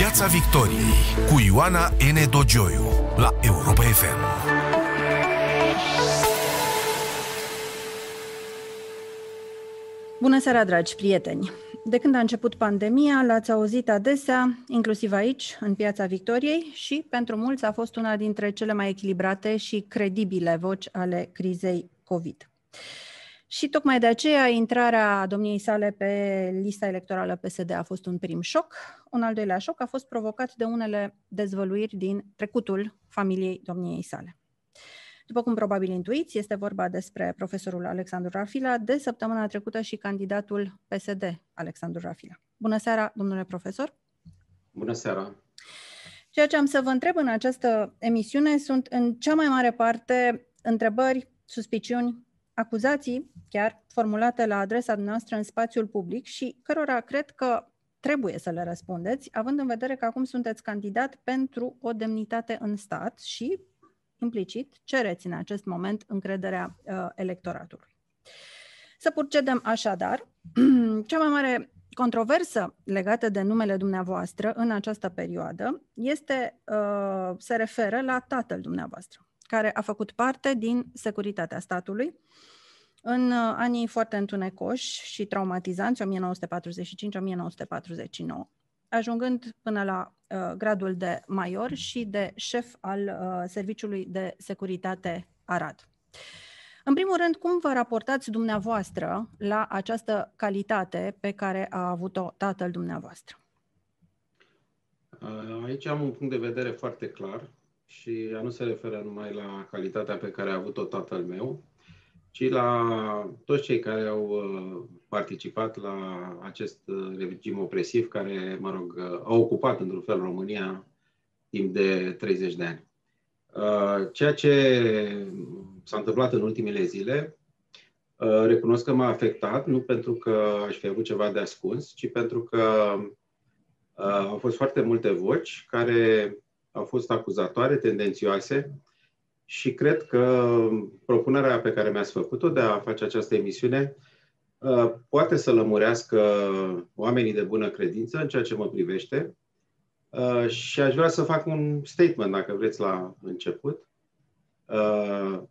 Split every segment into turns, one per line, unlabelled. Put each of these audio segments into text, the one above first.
Piața Victoriei cu Ioana N. Dogioiu la Europa FM.
Bună seara, dragi prieteni! De când a început pandemia, l-ați auzit adesea, inclusiv aici, în Piața Victoriei, și pentru mulți a fost una dintre cele mai echilibrate și credibile voci ale crizei COVID. Și tocmai de aceea intrarea domniei sale pe lista electorală PSD a fost un prim șoc. Un al doilea șoc a fost provocat de unele dezvăluiri din trecutul familiei domniei sale. După cum probabil intuiți, este vorba despre profesorul Alexandru Rafila, de săptămâna trecută și candidatul PSD Alexandru Rafila. Bună seara, domnule profesor!
Bună seara!
Ceea ce am să vă întreb în această emisiune sunt în cea mai mare parte întrebări, suspiciuni, acuzații chiar formulate la adresa noastră în spațiul public și cărora cred că trebuie să le răspundeți, având în vedere că acum sunteți candidat pentru o demnitate în stat și, implicit, cereți în acest moment încrederea uh, electoratului. Să procedem așadar. Cea mai mare controversă legată de numele dumneavoastră în această perioadă este, uh, se referă la tatăl dumneavoastră, care a făcut parte din securitatea statului în uh, anii foarte întunecoși și traumatizanți, 1945-1949, ajungând până la uh, gradul de major și de șef al uh, Serviciului de Securitate Arad. În primul rând, cum vă raportați dumneavoastră la această calitate pe care a avut-o tatăl dumneavoastră?
Uh, aici am un punct de vedere foarte clar și ea nu se referă numai la calitatea pe care a avut-o tatăl meu, ci la toți cei care au uh, participat la acest uh, regim opresiv care, mă rog, uh, a ocupat într-un fel România timp de 30 de ani. Ceea ce s-a întâmplat în ultimele zile, recunosc că m-a afectat, nu pentru că aș fi avut ceva de ascuns, ci pentru că au fost foarte multe voci care au fost acuzatoare, tendențioase, și cred că propunerea pe care mi-ați făcut-o de a face această emisiune uh, poate să lămurească oamenii de bună credință în ceea ce mă privește uh, și aș vrea să fac un statement, dacă vreți, la început. Uh,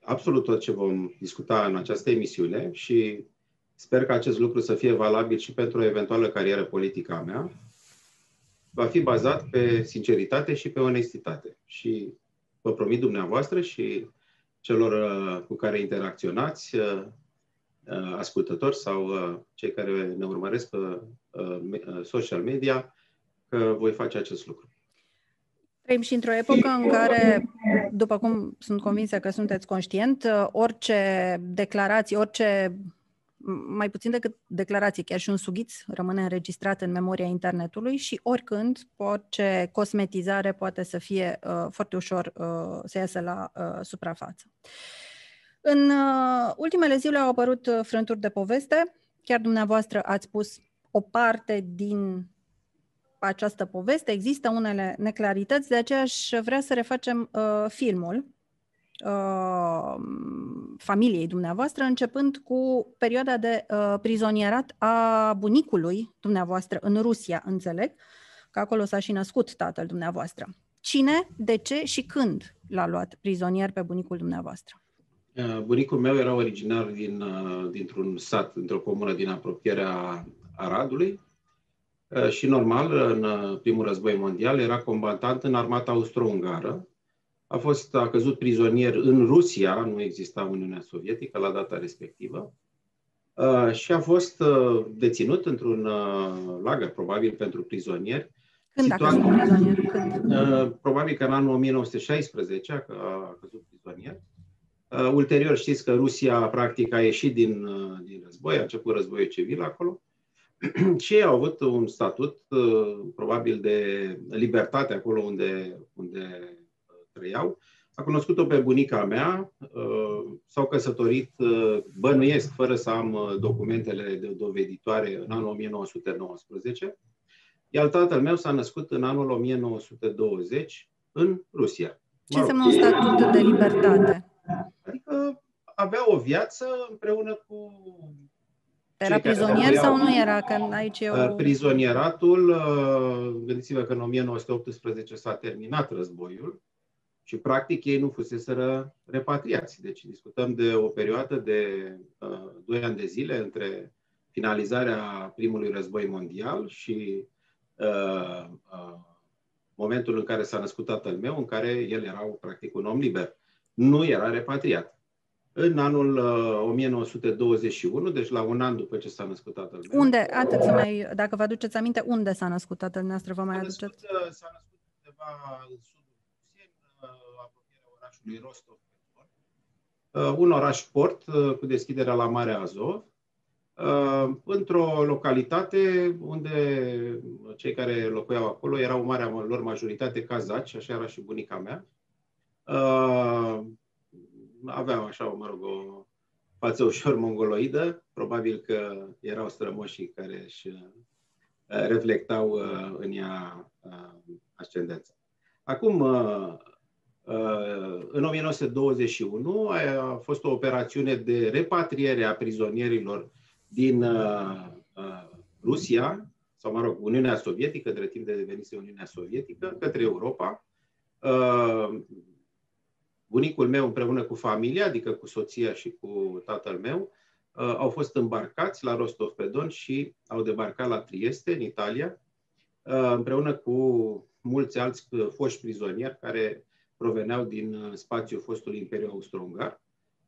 absolut tot ce vom discuta în această emisiune și sper că acest lucru să fie valabil și pentru o eventuală carieră politică a mea, va fi bazat pe sinceritate și pe onestitate. Și vă promit dumneavoastră și celor uh, cu care interacționați, uh, uh, ascultători sau cei care ne urmăresc pe social media, că voi face acest lucru.
Trăim și într-o epocă în care, după cum sunt convinsă că sunteți conștient, orice declarații, orice mai puțin decât declarație, chiar și un sughiț rămâne înregistrat în memoria internetului și oricând orice cosmetizare poate să fie uh, foarte ușor uh, să iasă la uh, suprafață. În uh, ultimele zile au apărut uh, frânturi de poveste, chiar dumneavoastră ați spus o parte din această poveste, există unele neclarități, de aceea aș vrea să refacem uh, filmul Uh, familiei dumneavoastră, începând cu perioada de uh, prizonierat a bunicului dumneavoastră în Rusia, înțeleg, că acolo s-a și născut tatăl dumneavoastră. Cine, de ce și când l-a luat prizonier pe bunicul dumneavoastră?
Uh, bunicul meu era originar din, uh, dintr-un sat, dintr-o comună din apropierea Aradului și normal, în primul război mondial, era combatant în armata austro-ungară, a fost a căzut prizonier în Rusia, nu exista Uniunea Sovietică la data respectivă, uh, și a fost uh, deținut într-un uh, lagăr, probabil pentru prizonieri.
Când situat, a căzut prizonier? Când?
Probabil că în anul 1916 a căzut prizonier. Ulterior știți că Rusia practic a ieșit din, din război, a început războiul civil acolo și ei au avut un statut probabil de libertate acolo unde, unde trăiau. A cunoscut-o pe bunica mea, uh, s-au căsătorit, uh, bănuiesc, fără să am uh, documentele de doveditoare, în anul 1919, iar tatăl meu s-a născut în anul 1920 în Rusia.
Ce înseamnă un statut de libertate?
Adică avea o viață împreună cu
Era prizonier sau nu era? Că aici e o...
Prizonieratul, gândiți-vă că în 1918 s-a terminat războiul și practic ei nu fuseseră repatriați. Deci discutăm de o perioadă de uh, 2 ani de zile între finalizarea primului război mondial și uh, uh, momentul în care s-a născut tatăl meu, în care el era practic un om liber. Nu era repatriat. În anul uh, 1921, deci la un an după ce s-a născut tatăl meu.
Unde, atât să mai, dacă vă aduceți aminte, unde s-a născut tatăl nostru, vă mai aduceți?
Uh, s-a născut undeva în sudul Rusiei, în uh, apropierea orașului Rostov. Uh, un oraș port uh, cu deschiderea la Marea Azov, Uh, într-o localitate unde cei care locuiau acolo erau marea lor majoritate cazaci, așa era și bunica mea. Uh, aveau așa, mă rog, o față ușor mongoloidă, probabil că erau strămoșii care își uh, reflectau în ea ascendența. Acum, în 1921 a fost o operațiune de repatriere a prizonierilor din uh, uh, Rusia, sau mă rog, Uniunea Sovietică, de timp de devenise Uniunea Sovietică, către Europa. Uh, bunicul meu împreună cu familia, adică cu soția și cu tatăl meu, uh, au fost îmbarcați la Rostov-pe-Don și au debarcat la Trieste, în Italia, uh, împreună cu mulți alți uh, foști prizonieri care proveneau din uh, spațiul fostului Imperiu Austro-Ungar.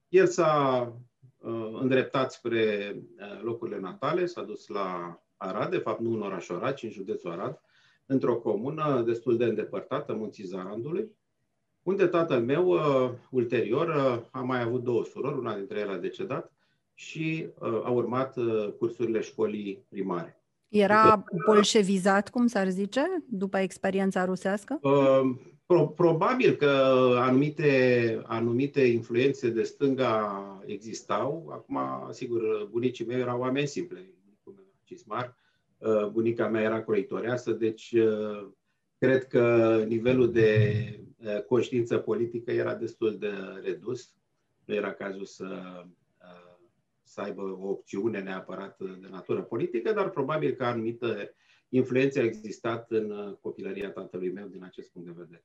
El s-a Uh, îndreptat spre uh, locurile natale, s-a dus la Arad, de fapt nu în orașul Arad, ci în județul Arad, într-o comună destul de îndepărtată, Munții Zarandului, unde tatăl meu, uh, ulterior, a mai avut două surori, una dintre ele a decedat, și a urmat cursurile școlii primare.
Era bolșevizat, cum s-ar zice, după experiența rusească?
Pro, probabil că anumite, anumite influențe de stânga existau. Acum, sigur, bunicii mei erau oameni simple. Bunicul meu era cismar, uh, bunica mea era croitoreasă, deci uh, cred că nivelul de uh, conștiință politică era destul de redus. Nu era cazul să, să aibă o opțiune neapărat de natură politică, dar probabil că anumite influențe au existat în copilăria tatălui meu din acest punct de vedere.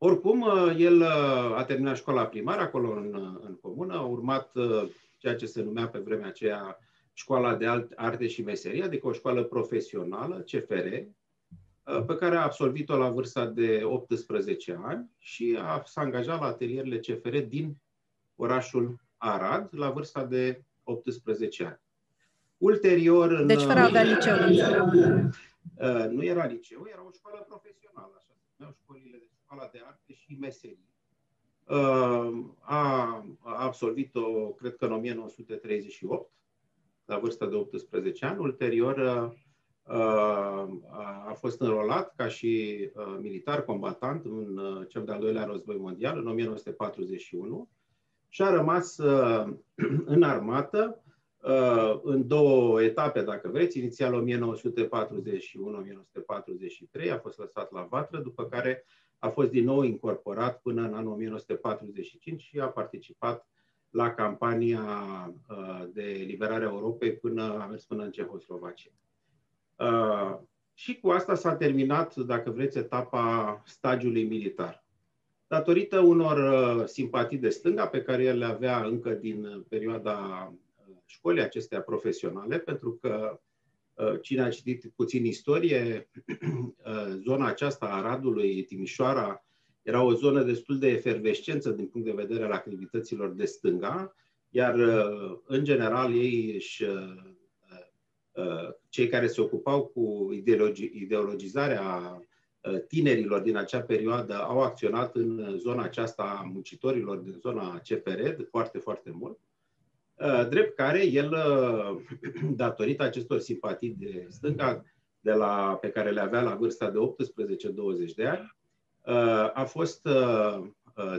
Oricum, uh, el uh, a terminat școala primară acolo în, uh, în comună, a urmat ceea ce se numea pe vremea aceea școala de arte și meserie, adică o școală profesională, CFR, pe care a absolvit-o la vârsta de 18 ani și a, s-a angajat la atelierele CFR din orașul Arad la vârsta de 18 ani. Ulterior... În,
deci fără a avea liceu.
Nu era liceu, era o școală profesională, așa se numeau școlile de școala de arte și meserii. Uh, a absolvit-o, cred că în 1938, la vârsta de 18 ani. Ulterior uh, a fost înrolat ca și uh, militar combatant în cel de-al doilea război mondial, în 1941, și a rămas în armată în două etape, dacă vreți. Inițial 1941-1943 a fost lăsat la vatră, după care a fost din nou incorporat până în anul 1945 și a participat la campania uh, de liberare a Europei până a mers până în Cehoslovacia. Uh, și cu asta s-a terminat, dacă vreți, etapa stagiului militar. Datorită unor uh, simpatii de stânga pe care el le avea încă din perioada școlii acestea profesionale, pentru că Uh, cine a citit puțin istorie, uh, zona aceasta a Aradului, Timișoara, era o zonă destul de efervescență din punct de vedere al activităților de stânga, iar uh, în general ei își, cei care se ocupau cu ideologi, ideologizarea tinerilor din acea perioadă au acționat în zona aceasta a muncitorilor din zona CFR foarte, foarte mult. Uh, drept care el, uh, datorită acestor simpatii de stânga de la, pe care le avea la vârsta de 18-20 de ani, uh, a fost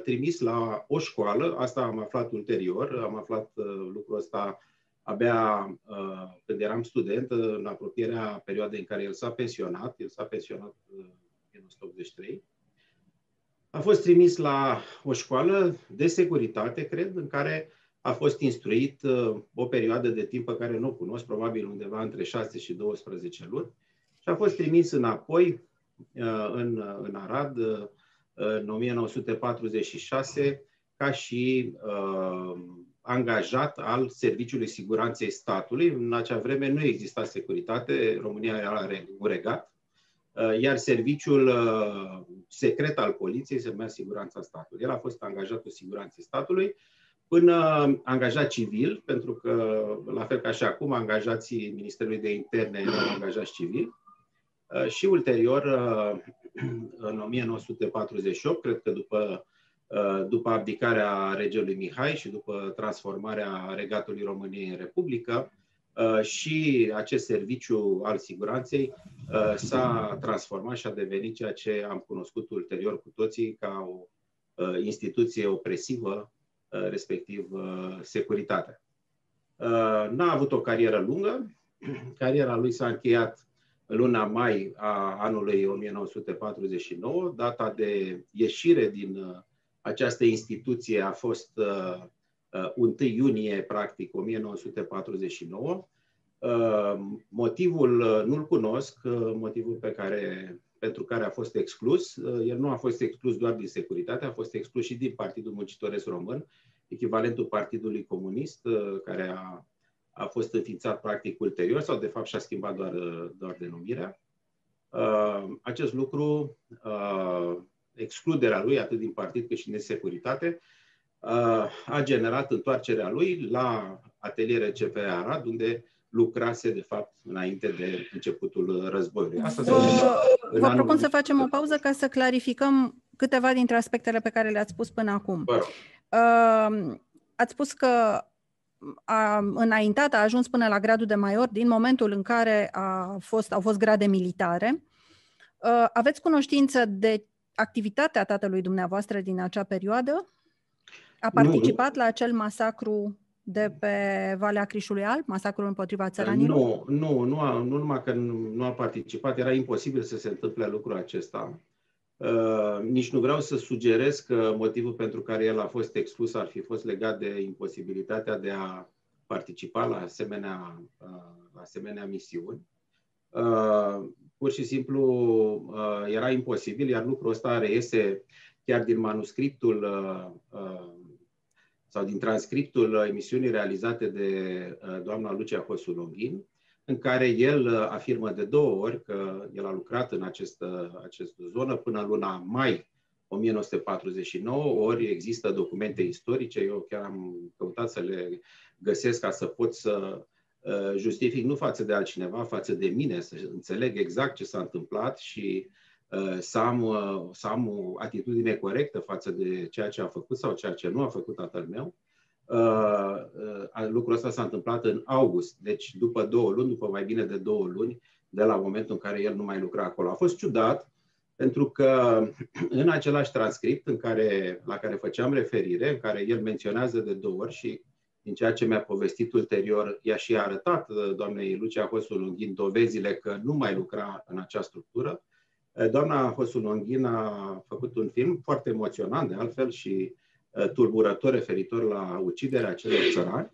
trimis la o școală, asta am aflat ulterior, am aflat lucrul ăsta abia când eram student, în apropierea perioadei în care el s-a pensionat, el s-a pensionat în 1983, a fost trimis la o școală de securitate, cred, în care a fost instruit o perioadă de timp pe care nu o cunosc, probabil undeva între 6 și 12 luni, și a fost trimis înapoi în, în Arad în 1946 ca și uh, angajat al Serviciului Siguranței Statului. În acea vreme nu exista securitate, România era un regat, uh, iar serviciul uh, secret al poliției se numea Siguranța Statului. El a fost angajatul Siguranței Statului până angajat civil, pentru că, la fel ca și acum, angajații Ministerului de Interne erau angajați civil. Uh, și ulterior, în 1948, cred că după Uh, după abdicarea regelui Mihai și după transformarea regatului României în Republică, uh, și acest serviciu al siguranței uh, s-a transformat și a devenit ceea ce am cunoscut ulterior cu toții ca o instituție opresivă, respectiv securitatea. N-a avut o carieră lungă, cariera lui s-a încheiat în luna mai a anului 1949, data de ieșire din această instituție a fost uh, uh, 1 iunie, practic, 1949. Uh, motivul uh, nu-l cunosc, uh, motivul pe care, pentru care a fost exclus. Uh, el nu a fost exclus doar din securitate, a fost exclus și din Partidul Muncitoresc Român, echivalentul Partidului Comunist, uh, care a, a fost înființat practic ulterior, sau de fapt și-a schimbat doar, doar denumirea. Uh, acest lucru uh, excluderea lui, atât din partid cât și din securitate, a generat întoarcerea lui la atelierul CP Arad, unde lucrase, de fapt, înainte de începutul războiului.
Asta vă, vă propun să facem o pauză ca să clarificăm câteva dintre aspectele pe care le-ați spus până acum. Uh, ați spus că a înaintat, a ajuns până la gradul de major din momentul în care a fost, au fost grade militare. Uh, aveți cunoștință de activitatea tatălui dumneavoastră din acea perioadă? A participat nu, la acel masacru de pe Valea Crișului Alb, masacrul împotriva țăranilor?
Nu, nu, nu, a, nu numai că nu a participat, era imposibil să se întâmple lucrul acesta. Uh, nici nu vreau să sugerez că motivul pentru care el a fost exclus ar fi fost legat de imposibilitatea de a participa la asemenea, uh, la asemenea misiuni. Uh, pur și simplu uh, era imposibil, iar lucrul ăsta reiese chiar din manuscriptul uh, sau din transcriptul emisiunii realizate de doamna Lucia Hosu Longhin, în care el afirmă de două ori că el a lucrat în această, această zonă până luna mai 1949, ori există documente istorice, eu chiar am căutat să le găsesc ca să pot să Uh, justific nu față de altcineva, față de mine, să înțeleg exact ce s-a întâmplat și uh, să am, uh, să am o atitudine corectă față de ceea ce a făcut sau ceea ce nu a făcut tatăl meu. Lucrul ăsta s-a întâmplat în august, deci după două luni, după mai bine de două luni, de la momentul în care el nu mai lucra acolo. A fost ciudat, pentru că în același transcript în care, la care făceam referire, în care el menționează de două ori și din ceea ce mi-a povestit ulterior, și-a și arătat uh, doamnei Lucia Hosulunghin dovezile că nu mai lucra în acea structură. Uh, doamna Hosulunghin a făcut un film foarte emoționant, de altfel, și uh, tulburător referitor la uciderea acelor țărani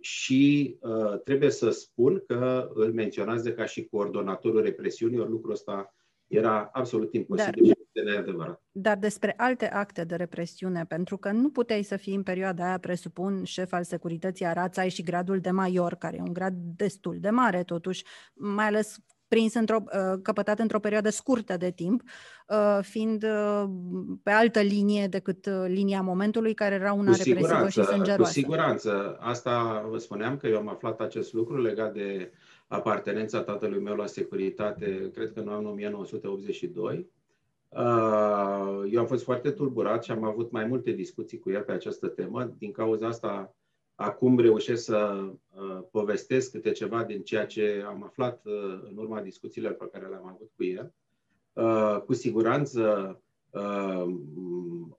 și trebuie să spun că îl menționează ca și coordonatorul represiunii, ori lucrul ăsta era absolut imposibil Dar de neadevărat.
Dar despre alte acte de represiune, pentru că nu puteai să fii în perioada aia, presupun, șef al securității Arad, ai și gradul de major, care e un grad destul de mare, totuși, mai ales prins într-o, uh, căpătat într-o perioadă scurtă de timp, uh, fiind uh, pe altă linie decât linia momentului, care era una cu represivă și sângeroasă.
Cu siguranță. Asta vă spuneam că eu am aflat acest lucru legat de apartenența tatălui meu la securitate, cred că în anul 1982. Uh, eu am fost foarte tulburat și am avut mai multe discuții cu el pe această temă. Din cauza asta, acum reușesc să uh, povestesc câte ceva din ceea ce am aflat uh, în urma discuțiilor pe care le-am avut cu el. Cu siguranță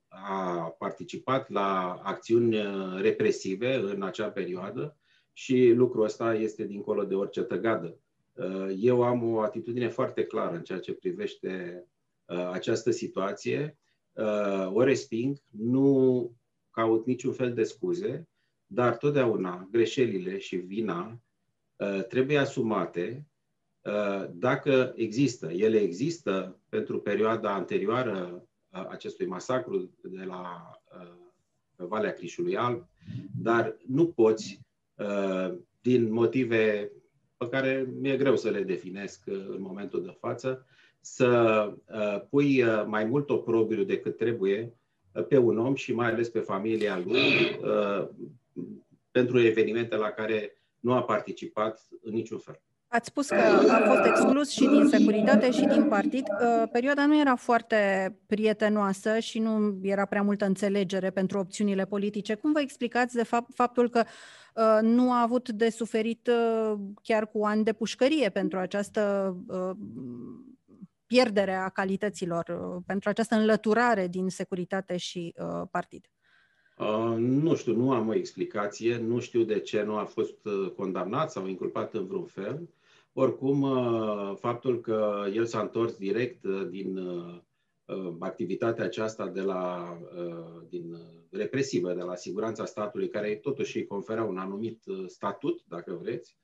a participat la acțiuni represive în acea perioadă și lucrul ăsta este dincolo de orice tăgadă. Eu am o atitudine foarte clară în ceea ce privește Uh, această situație, uh, o resping, nu caut niciun fel de scuze dar totdeauna greșelile și vina trebuie asumate dacă există. Ele există pentru perioada anterioară acestui masacru de la Valea Crișului Alb, dar nu poți, din motive pe care mi-e greu să le definesc în momentul de față, să pui mai mult oprobiu decât trebuie pe un om și mai ales pe familia lui pentru evenimente la care nu a participat în niciun fel.
Ați spus că a fost exclus și din securitate și din partid. Uh, perioada nu era foarte prietenoasă și nu era prea multă înțelegere pentru opțiunile politice. Cum vă explicați de fapt faptul că uh, nu a avut de suferit uh, chiar cu ani de pușcărie pentru această pierdere a calităților, pentru această înlăturare din securitate și partid?
Uh, nu știu, nu am o explicație, nu știu de ce nu a fost uh, condamnat sau inculpat în vreun fel. Oricum, uh, faptul că el s-a întors direct uh, din uh, activitatea aceasta de la, din represivă, de la siguranța statului, care totuși îi conferea un anumit statut, dacă vreți,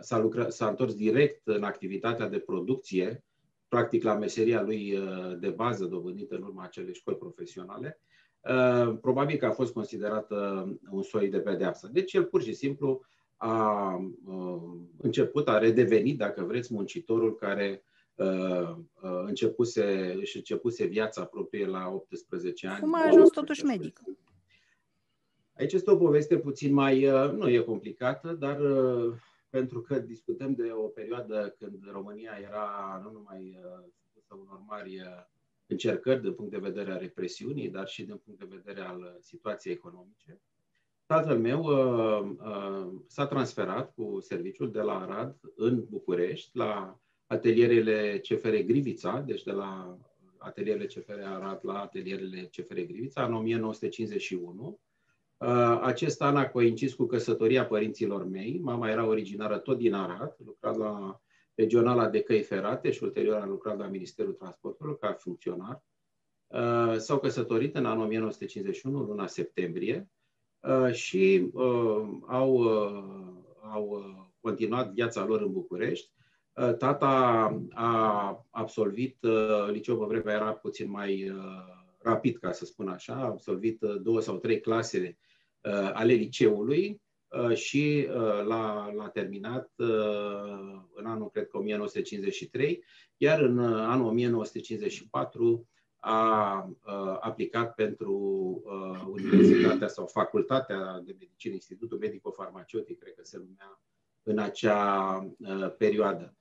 s-a, lucra, s-a întors direct în activitatea de producție, practic la meseria lui de bază dobândită în urma acelei școli profesionale, probabil că a fost considerată un soi de pedeapsă. Deci el pur și simplu a început, a redevenit, dacă vreți, muncitorul care începuse, își începuse viața proprie la 18 ani.
Cum a ajuns totuși medic?
Aici este o poveste puțin mai, nu e complicată, dar pentru că discutăm de o perioadă când România era nu numai supusă unor mari încercări din punct de vedere a represiunii, dar și din punct de vedere al situației economice. Tatăl meu uh, uh, s-a transferat cu serviciul de la Arad în București, la atelierele CFR Grivița, deci de la atelierele CFR Arad la atelierele CFR Grivița, în 1951. Uh, acest an a coincis cu căsătoria părinților mei. Mama era originară tot din Arad, lucra la regionala de căi ferate și ulterior a lucrat la Ministerul Transportului ca funcționar. Uh, s-au căsătorit în anul 1951, luna septembrie. Uh, și uh, au, uh, au continuat viața lor în București. Tata a absolvit liceul pe vremea era puțin mai rapid, ca să spun așa, a absolvit două sau trei clase ale liceului și l-a, l-a terminat în anul, cred că 1953, iar în anul 1954 a aplicat pentru Universitatea sau Facultatea de Medicină, Institutul Medico-Farmaceutic, cred că se numea în acea perioadă.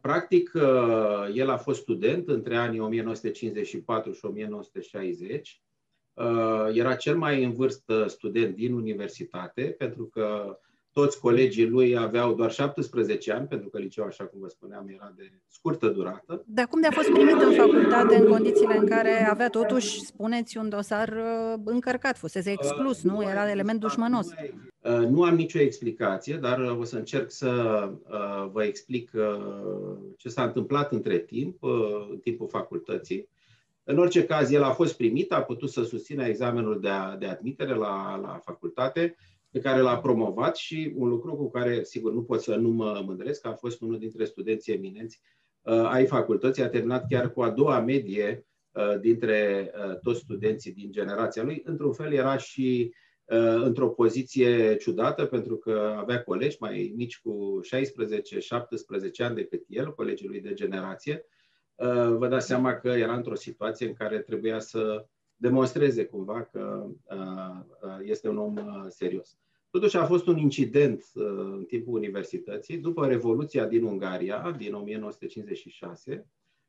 Practic, el a fost student între anii 1954 și 1960. Era cel mai în vârstă student din universitate, pentru că toți colegii lui aveau doar 17 ani, pentru că liceul, așa cum vă spuneam, era de scurtă durată.
Dar cum de a fost primit în facultate în condițiile în care avea totuși, spuneți, un dosar uh, încărcat, fusese exclus, nu? Era element dușmănos.
Uh, nu am nicio explicație, dar uh, o să încerc să vă explic ce s-a întâmplat între timp, în timpul facultății. În orice caz, el a fost primit, a putut să susțină examenul de, de admitere la, la facultate, pe care l-a promovat și un lucru cu care, sigur, nu pot să nu mă mândresc, a fost unul dintre studenții eminenți uh, ai facultății, a terminat chiar cu a doua medie uh, dintre uh, toți studenții din generația lui. Într-un fel era și uh, într-o poziție ciudată, pentru că avea colegi mai mici cu 16-17 ani decât el, colegii lui de generație. Uh, vă dați seama că era într-o situație în care trebuia să demonstreze cumva că uh, uh, este un om uh, serios. Totuși a fost un incident în timpul universității. După Revoluția din Ungaria, din 1956,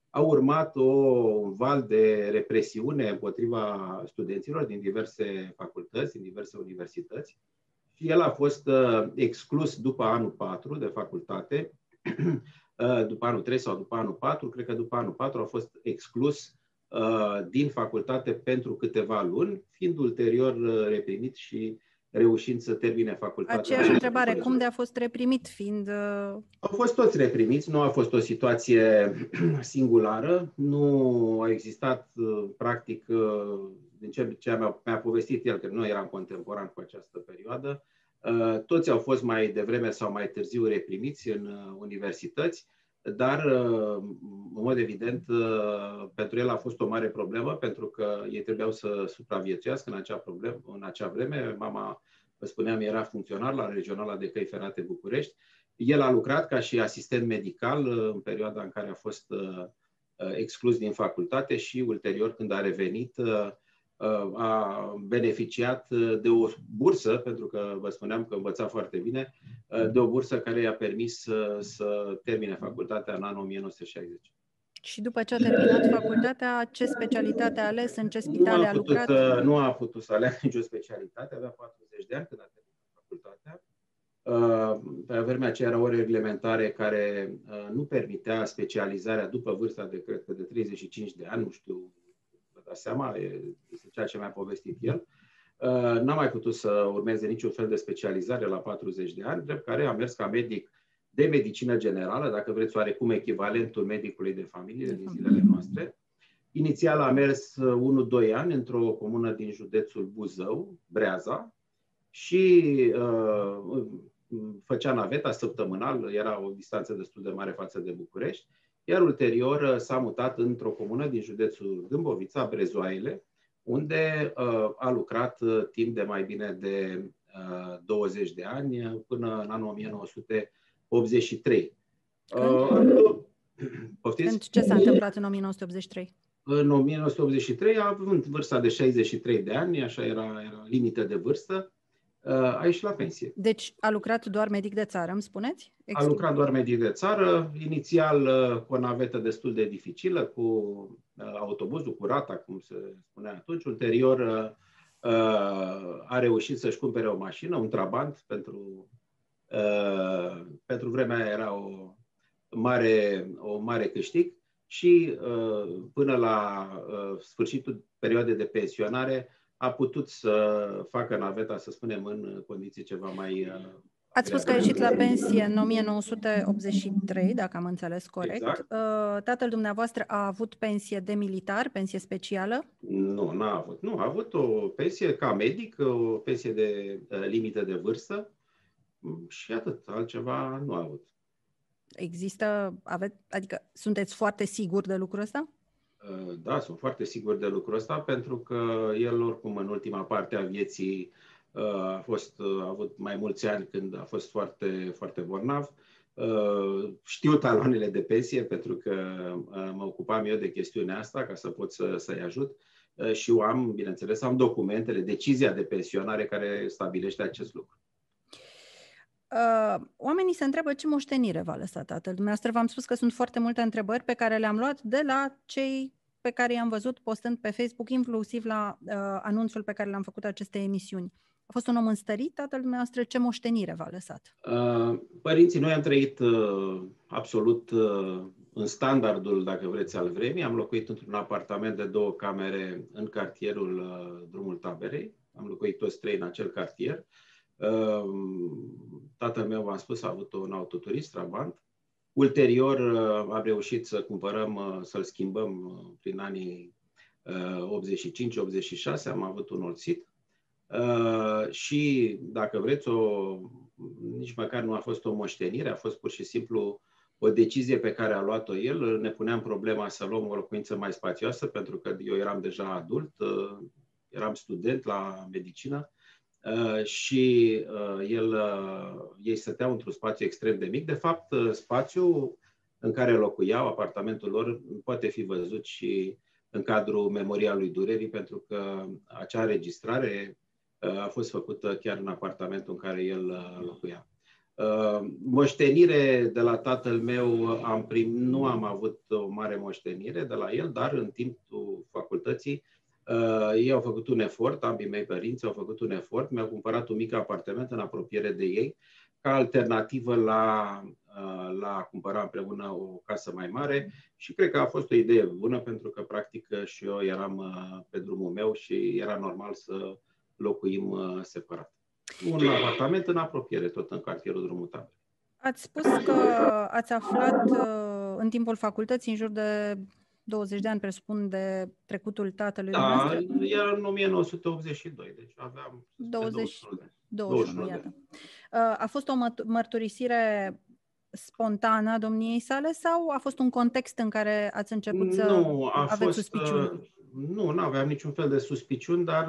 a urmat o, un val de represiune împotriva studenților din diverse facultăți, din diverse universități. Și el a fost exclus după anul 4 de facultate, după anul 3 sau după anul 4, cred că după anul 4 a fost exclus Uh, din facultate pentru câteva luni, fiind ulterior uh, reprimit și reușind să termine facultatea.
Aceeași întrebare, cum de a fost reprimit, fiind... Uh,
Au fost toți reprimiți, nu a fost o situație singulară, nu a existat, practic, din ce, ce mi-a, mi-a povestit el, că nu eram contemporan cu această perioadă, toți au fost mai devreme sau mai târziu reprimiți în universități, dar, în mod evident, pentru el a fost o mare problemă, pentru că ei trebuiau să supraviețuiască în acea, problem, în acea vreme. Mama, vă spuneam, era funcționar la Regionala de Căi Ferate București. El a lucrat ca și asistent medical în perioada în care a fost exclus din facultate și ulterior, când a revenit, a beneficiat de o bursă, pentru că vă spuneam că învăța foarte bine, de o bursă care i-a permis să, să termine facultatea în anul 1960.
Și după ce a terminat facultatea, ce specialitate a ales, în ce spitale a, putut, a lucrat?
Nu a putut să aleagă nicio specialitate, avea 40 de ani când a terminat facultatea. Pe vremea aceea era o reglementare care nu permitea specializarea după vârsta de, cred că, de 35 de ani, nu știu dați seama, este ceea ce mi-a povestit el. Uh, n-a mai putut să urmeze niciun fel de specializare la 40 de ani, drept care a mers ca medic de medicină generală, dacă vreți oarecum echivalentul medicului de familie din zilele noastre. Inițial a mers 1-2 uh, ani într-o comună din județul Buzău, Breaza, și uh, făcea naveta săptămânal, era o distanță destul de mare față de București, iar ulterior uh, s-a mutat într-o comună din județul Dâmbovița, Brezoaile, unde uh, a lucrat uh, timp de mai bine de 20 de ani, până în anul 1983.
Poftiți? Ce s-a întâmplat în 1983?
În 1983, având vârsta de 63 de ani, așa era, era limită de vârstă, Uh, a ieșit la pensie.
Deci a lucrat doar medic de țară, îmi spuneți?
A lucrat doar medic de țară, inițial uh, cu o navetă destul de dificilă, cu uh, autobuzul, cu rata, cum se spunea atunci. Ulterior a reușit să-și cumpere o mașină, un trabant, pentru, pentru vremea era o mare, o mare câștig și până la sfârșitul perioadei de pensionare a putut să facă naveta, să spunem, în condiții ceva mai... Uh,
Ați spus că a ieșit la pensie în 1983, dacă am înțeles corect. Exact. Uh, tatăl dumneavoastră a avut pensie de militar, pensie specială?
Nu, n-a avut. Nu, a avut o pensie ca medic, o pensie de uh, limită de vârstă și atât, altceva nu a avut.
Există, aveți, adică sunteți foarte siguri de lucrul ăsta?
Uh, da, sunt foarte sigur de lucrul ăsta, pentru că el, oricum, în ultima parte a vieții uh, a fost, uh, a avut mai mulți ani când a fost foarte, foarte bolnav. Știu taloanele de pensie, pentru că mă ocupam eu de chestiunea asta, ca să pot să, să-i ajut. Și eu am, bineînțeles, am documentele, decizia de pensionare care stabilește acest lucru.
Uh, oamenii se întreabă ce moștenire v-a lăsat tatăl dumneavoastră. V-am spus că sunt foarte multe întrebări pe care le-am luat de la cei pe care i-am văzut postând pe Facebook, inclusiv la uh, anunțul pe care l-am făcut acestei emisiuni. A fost un om înstărit, tatăl dumneavoastră, ce moștenire v-a lăsat? Uh,
părinții, noi am trăit uh, absolut uh, în standardul, dacă vreți, al vremii. Am locuit într-un apartament de două camere în cartierul uh, Drumul Taberei. Am locuit toți trei în acel cartier. Uh, Ehm, tatăl meu, v-am spus, a avut un autoturist, Trabant. Ulterior uh, am reușit să cumpărăm, uh, să-l schimbăm uh, prin anii 85-86, am avut un olțit. Și, dacă vreți, o, nici măcar nu a fost o moștenire, a fost pur și simplu o decizie pe care a luat-o el. Ne puneam problema să luăm o locuință mai spațioasă, pentru că eu eram deja adult, eram student la medicină Uh, și uh, el, uh, ei stăteau într-un spațiu extrem de mic. De fapt, spațiul în care locuiau, apartamentul lor, poate fi văzut și în cadrul Memorialului Durerii, pentru că acea registrare a fost făcută chiar în apartamentul în care el locuia. Moștenire de la tatăl meu am prim, nu am avut o mare moștenire de la el, dar în timpul facultății Uh, ei au făcut un efort, ambii mei părinți au făcut un efort, mi-au cumpărat un mic apartament în apropiere de ei, ca alternativă la, uh, la a cumpăra împreună o casă mai mare și cred că a fost o idee bună pentru că practic și eu eram uh, pe drumul meu și era normal să locuim uh, separat. Un apartament în apropiere, tot în cartierul Drumul Taberei.
Ați spus că ați aflat uh, în timpul facultății, în jur de 20 de ani, presupun, de trecutul tatălui
Da, era în 1982, deci aveam 20,
21, iată. A fost o mărturisire spontană a domniei sale sau a fost un context în care ați început să nu, a aveți fost, suspiciuni? Uh,
nu, nu aveam niciun fel de suspiciuni, dar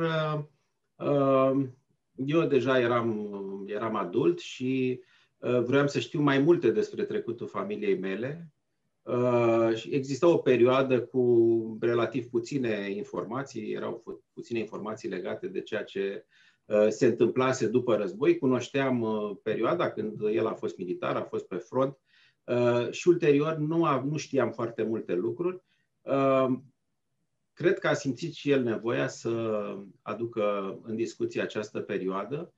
uh, eu deja eram, eram adult și uh, vreau să știu mai multe despre trecutul familiei mele. Uh, exista o perioadă cu relativ puține informații, erau puține informații legate de ceea ce uh, se întâmplase după război. Cunoșteam uh, perioada când el a fost militar, a fost pe front uh, și ulterior nu, a, nu știam foarte multe lucruri. Uh, Cred că a simțit și el nevoia să aducă în discuție această perioadă.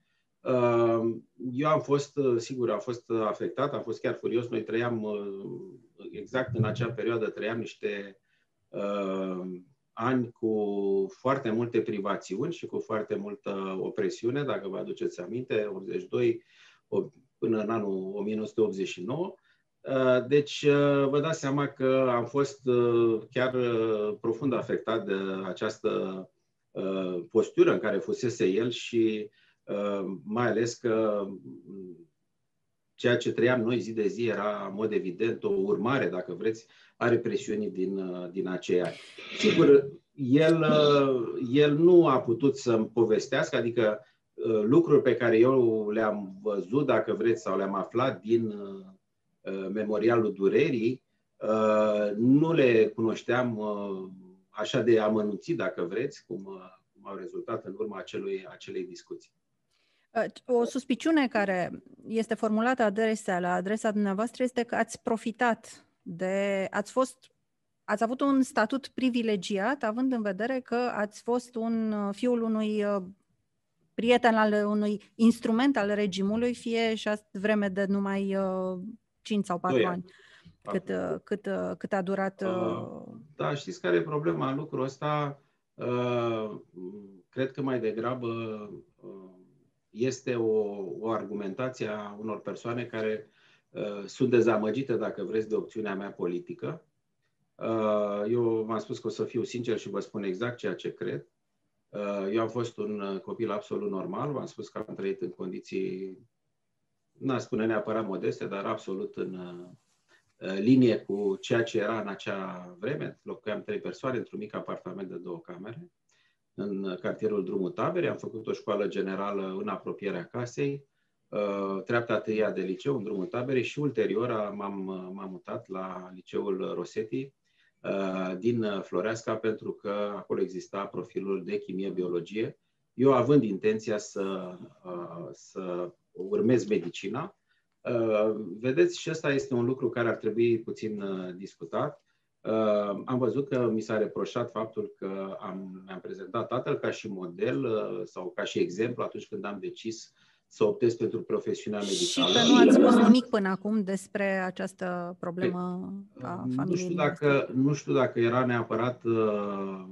Uh, eu am fost, uh, sigur, am fost afectat, am fost chiar furios. Noi trăiam, uh, exact în acea perioadă, trăiam niște ani cu foarte multe privațiuni și cu foarte multă opresiune, dacă vă aduceți aminte, 82 până în anul 1989. Uh, deci, uh, vă dați seama că am fost uh, chiar profund afectat de această postură în care fusese el și mai ales că mm, ceea ce trăiam noi zi de zi era, în mod evident, o urmare, dacă vreți, a represiunii din, din aceia ani. Sigur, el, el nu a putut să-mi povestească, adică lucruri pe care eu le-am văzut, dacă vreți, sau le-am aflat din Uh, memorialul durerii, uh, nu le cunoșteam uh, așa de amănunțit, dacă vreți, cum, cum au rezultat în urma acelui, acelei discuții.
O suspiciune care este formulată adresa la adresa dumneavoastră este că ați profitat de. ați fost. ați avut un statut privilegiat, având în vedere că ați fost un fiul unui prieten al unui instrument al regimului, fie și vreme de numai 5 sau 4 ani. Cât, uh, cât, uh, cât a durat. Uh,
da, știți care e problema? Lucrul ăsta, cred că mai degrabă este o, o argumentație a unor persoane care sunt dezamăgite, dacă vreți, de opțiunea mea politică. Eu v-am spus că o să fiu sincer și vă spun exact ceea ce cred. Eu am fost un copil absolut normal, v-am spus că am trăit în condiții n-aș spune neapărat modeste, dar absolut în uh, linie cu ceea ce era în acea vreme. Locuiam trei persoane într-un mic apartament de două camere în cartierul Drumul Taberei. Am făcut o școală generală în apropierea casei, uh, treapta tâia de liceu în Drumul Taberei și ulterior m-am, m-am mutat la liceul Rosetti uh, din Floreasca pentru că acolo exista profilul de chimie-biologie. Eu având intenția să, să urmez medicina. Uh, vedeți, și ăsta este un lucru care ar trebui puțin uh, discutat. Uh, am văzut că mi s-a reproșat faptul că am, mi-am prezentat tatăl ca și model sau ca și exemplu atunci când am decis să optez pentru profesiunea medicală.
Și că nu ați spus nimic până acum despre această problemă a familiei. Nu
știu dacă, nu știu dacă era neapărat uh,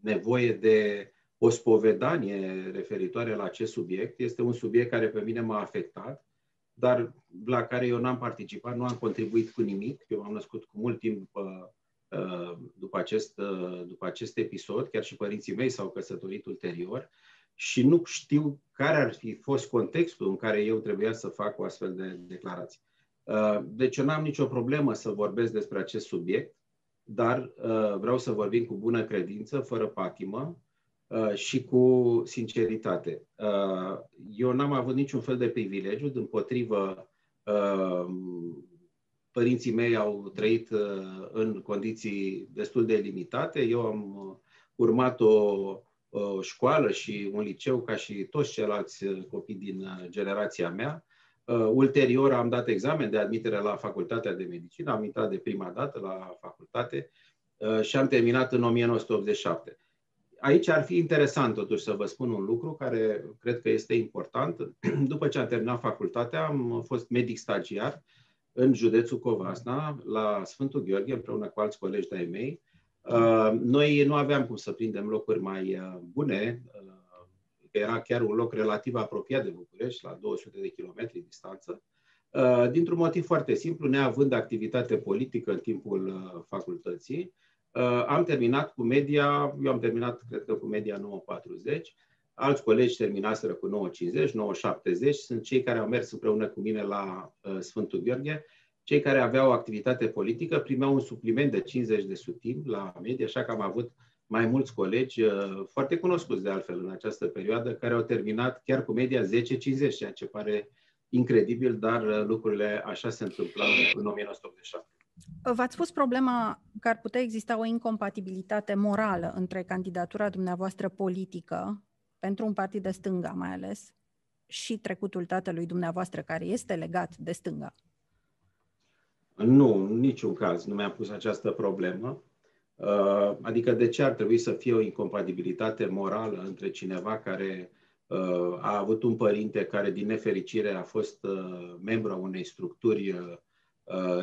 nevoie de o spovedanie referitoare la acest subiect. Este un subiect care pe mine m-a afectat, dar la care eu n-am participat, nu am contribuit cu nimic. Eu am născut cu mult timp uh, uh, după acest, uh, după acest episod, chiar și părinții mei s-au căsătorit ulterior și nu știu care ar fi fost contextul în care eu trebuia să fac o astfel de declarație. Deci eu n-am nicio problemă să vorbesc despre acest subiect, dar vreau să vorbim cu bună credință, fără patimă, Uh, și cu sinceritate. Uh, eu n-am avut niciun fel de privilegiu, din potrivă, uh, părinții mei au trăit în condiții destul de limitate. Eu am urmat o, o școală și un liceu ca și toți ceilalți copii din generația mea. Ulterior am dat examen de admitere la Facultatea de Medicină, am intrat de prima dată la facultate și am terminat în 1987 aici ar fi interesant totuși să vă spun un lucru care cred că este important. După ce am terminat facultatea, am fost medic stagiar în județul Covasna, la Sfântul Gheorghe, împreună cu alți colegi de-ai mei. Uh, noi nu aveam cum să prindem locuri mai uh, bune, uh, că era chiar un loc relativ apropiat de București, la 200 de kilometri distanță, dintr-un motiv foarte simplu, neavând activitate politică în timpul facultății, Uh, am terminat cu media, eu am terminat, cred că cu media 9.40, alți colegi terminaseră cu 9.50, 9.70, sunt cei care au mers împreună cu mine la uh, Sfântul Gheorghe, cei care aveau activitate politică primeau un supliment de 50 de sutim la media, așa că am avut mai mulți colegi, uh, foarte cunoscuți de altfel în această perioadă, care au terminat chiar cu media 10-50, ceea ce pare incredibil, dar uh, lucrurile așa se întâmplau în 1987.
V-ați pus problema că ar putea exista o incompatibilitate morală între candidatura dumneavoastră politică, pentru un partid de stânga mai ales, și trecutul tatălui dumneavoastră, care este legat de stânga?
Nu, în niciun caz nu mi-am pus această problemă. Uh, adică de ce ar trebui să fie o incompatibilitate morală între cineva care uh, a avut un părinte care, din nefericire, a fost uh, membru a unei structuri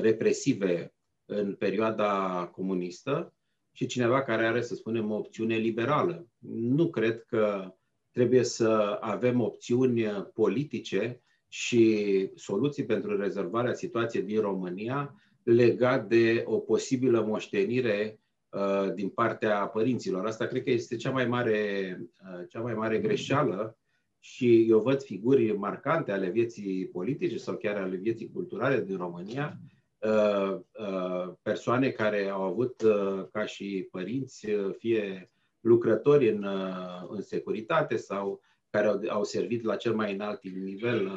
represive în perioada comunistă și cineva care are, să spunem, o opțiune liberală. Nu cred că trebuie să avem opțiuni politice și soluții pentru rezolvarea situației din România legat de o posibilă moștenire uh, din partea părinților. Asta cred că este cea mai mare, uh, cea mai mare greșeală și eu văd figuri marcante ale vieții politice sau chiar ale vieții culturale din România, uh, persoane care au avut ca și părinți fie lucrători în, în securitate sau care au, au servit la cel mai înalt nivel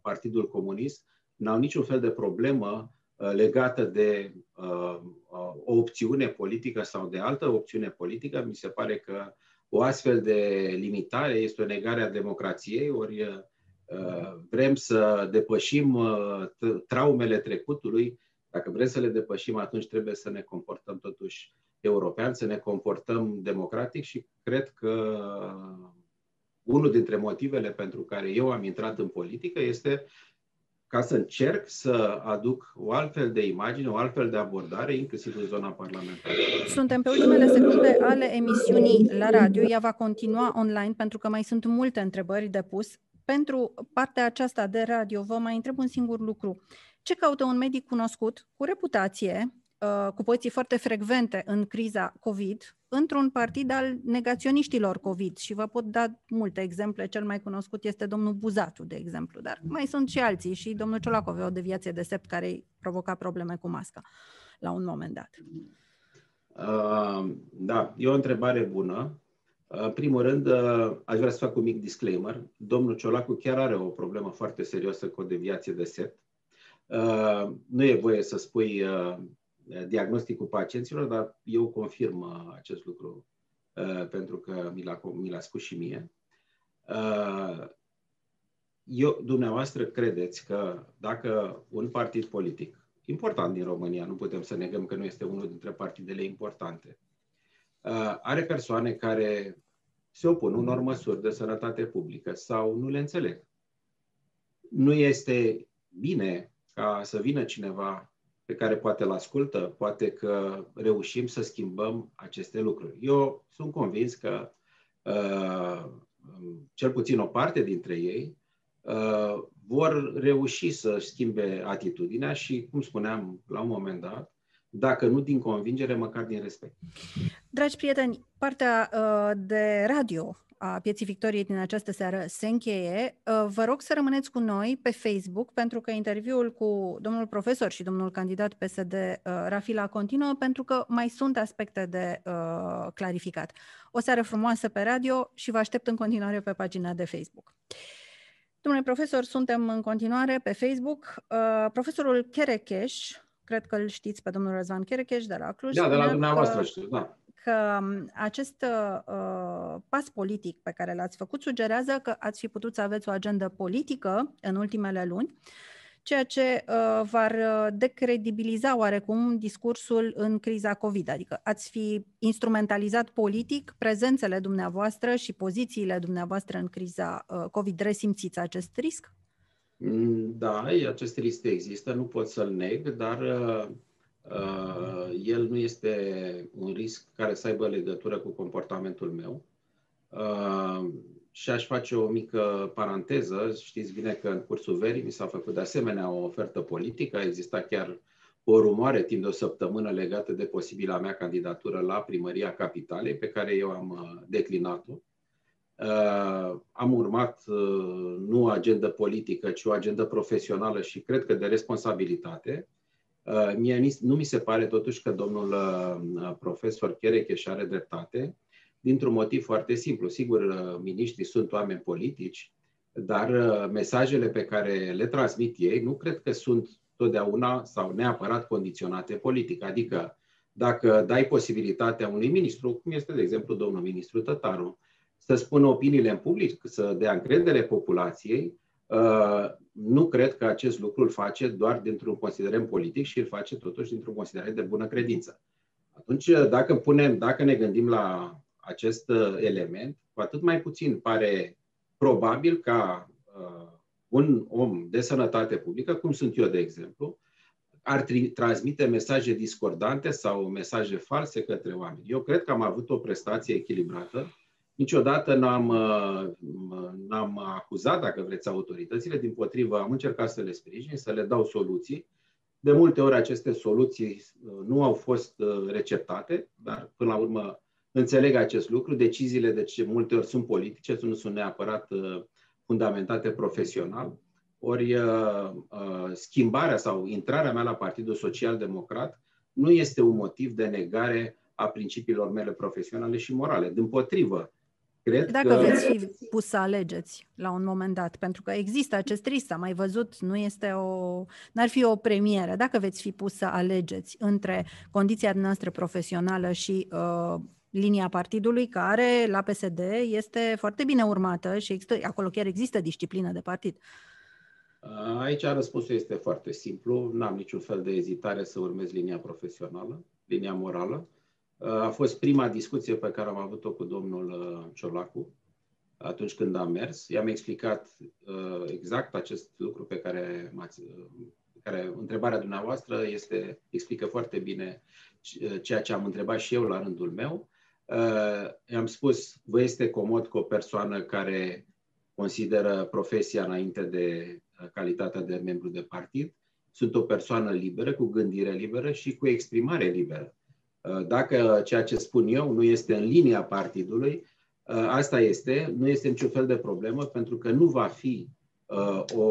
Partidul Comunist, n-au niciun fel de problemă legată de uh, o opțiune politică sau de altă opțiune politică. Mi se pare că o astfel de limitare este o negare a democrației, ori uh, vrem să depășim uh, traumele trecutului. Dacă vrem să le depășim, atunci trebuie să ne comportăm totuși european, să ne comportăm democratic și cred că unul dintre motivele pentru care eu am intrat în politică este ca să încerc să aduc o altfel de imagine, o altfel de abordare, inclusiv în zona parlamentară.
Suntem pe ultimele secunde ale emisiunii la radio. Ea va continua online pentru că mai sunt multe întrebări de pus. Pentru partea aceasta de radio vă mai întreb un singur lucru. Ce caută un medic cunoscut, cu reputație, uh, cu poziții foarte frecvente în criza COVID, într-un partid al negaționiștilor COVID și vă pot da multe exemple. Cel mai cunoscut este domnul Buzatu, de exemplu, dar mai sunt și alții și domnul Ciolacu avea o deviație de sept care îi provoca probleme cu masca la un moment dat.
Uh, da, e o întrebare bună. În uh, primul rând, uh, aș vrea să fac un mic disclaimer. Domnul Ciolacu chiar are o problemă foarte serioasă cu o deviație de sept. Uh, nu e voie să spui uh, diagnosticul pacienților, dar eu confirm uh, acest lucru uh, pentru că mi l-a, mi l-a spus și mie. Uh, eu, dumneavoastră, credeți că dacă un partid politic, important din România, nu putem să negăm că nu este unul dintre partidele importante, are persoane care se opun unor măsuri de sănătate publică sau nu le înțeleg. Nu este bine ca să vină cineva pe care poate îl ascultă, poate că reușim să schimbăm aceste lucruri. Eu sunt convins că uh, cel puțin o parte dintre ei uh, vor reuși să schimbe atitudinea și, cum spuneam la un moment dat, dacă nu din convingere, măcar din respect.
Dragi prieteni, partea uh, de radio a Pieții Victoriei din această seară se încheie. Uh, vă rog să rămâneți cu noi pe Facebook, pentru că interviul cu domnul profesor și domnul candidat PSD uh, Rafila continuă, pentru că mai sunt aspecte de uh, clarificat. O seară frumoasă pe radio și vă aștept în continuare pe pagina de Facebook. Domnule profesor, suntem în continuare pe Facebook. Uh, profesorul Cherecheș, cred că îl știți pe domnul Răzvan Cherecheș de la Cluj.
Da, de la dumneavoastră știu, da
că um, acest uh, pas politic pe care l-ați făcut sugerează că ați fi putut să aveți o agendă politică în ultimele luni, ceea ce uh, va uh, decredibiliza oarecum discursul în criza COVID. Adică ați fi instrumentalizat politic prezențele dumneavoastră și pozițiile dumneavoastră în criza uh, COVID. Resimțiți acest risc?
Mm, da, acest risc există, nu pot să-l neg, dar uh, Uh, el nu este un risc care să aibă legătură cu comportamentul meu. Uh, și aș face o mică paranteză. Știți bine că în cursul verii mi s-a făcut de asemenea o ofertă politică. A existat chiar o rumoare timp de o săptămână legată de posibila mea candidatură la primăria capitalei, pe care eu am uh, declinat-o. Uh, am urmat uh, nu o agendă politică, ci o agendă profesională și cred că de responsabilitate. Mie nu mi se pare totuși că domnul profesor Cherecheș are dreptate, dintr-un motiv foarte simplu. Sigur, miniștrii sunt oameni politici, dar mesajele pe care le transmit ei nu cred că sunt totdeauna sau neapărat condiționate politic. Adică dacă dai posibilitatea unui ministru, cum este, de exemplu, domnul ministru Tătaru, să spună opiniile în public, să dea încredere populației, uh, nu cred că acest lucru îl face doar dintr-un considerent politic și îl face totuși dintr-un considerent de bună credință. Atunci, dacă, punem, dacă ne gândim la acest uh, element, cu atât mai puțin pare probabil ca uh, un om de sănătate publică, cum sunt eu, de exemplu, ar transmite mesaje discordante sau mesaje false către oameni. Eu cred că am avut o prestație echilibrată. Niciodată n-am, uh, n-am acuzat, dacă vreți, autoritățile. Din potrivă, am încercat să le sprijin, să le dau soluții. De multe ori aceste soluții uh, nu au fost uh, receptate, dar până la urmă înțeleg acest lucru. Deciziile de ce multe ori sunt politice, nu sunt neapărat fundamentate profesional, ori uh, uh, schimbarea sau intrarea mea la Partidul Social Democrat nu este un motiv de negare a principiilor mele profesionale și morale. Din potrivă, cred
Dacă
că...
veți fi pus să alegeți la un moment dat, pentru că există acest risc, s-a mai văzut, nu este o, n-ar fi o premieră. Dacă veți fi pus să alegeți între condiția noastră profesională și uh, linia partidului, care la PSD este foarte bine urmată și există, acolo chiar există disciplină de partid.
Aici răspunsul este foarte simplu. N-am niciun fel de ezitare să urmez linia profesională, linia morală. A fost prima discuție pe care am avut-o cu domnul uh, Ciolacu atunci când am mers. I-am explicat uh, exact acest lucru pe care m-ați uh, care întrebarea dumneavoastră este, explică foarte bine ceea ce am întrebat și eu la rândul meu. Uh, am spus, vă este comod cu o persoană care consideră profesia înainte de uh, calitatea de membru de partid. Sunt o persoană liberă, cu gândire liberă și cu exprimare liberă. Uh, dacă ceea ce spun eu nu este în linia partidului, asta este, nu este niciun fel de problemă, pentru că nu va fi o,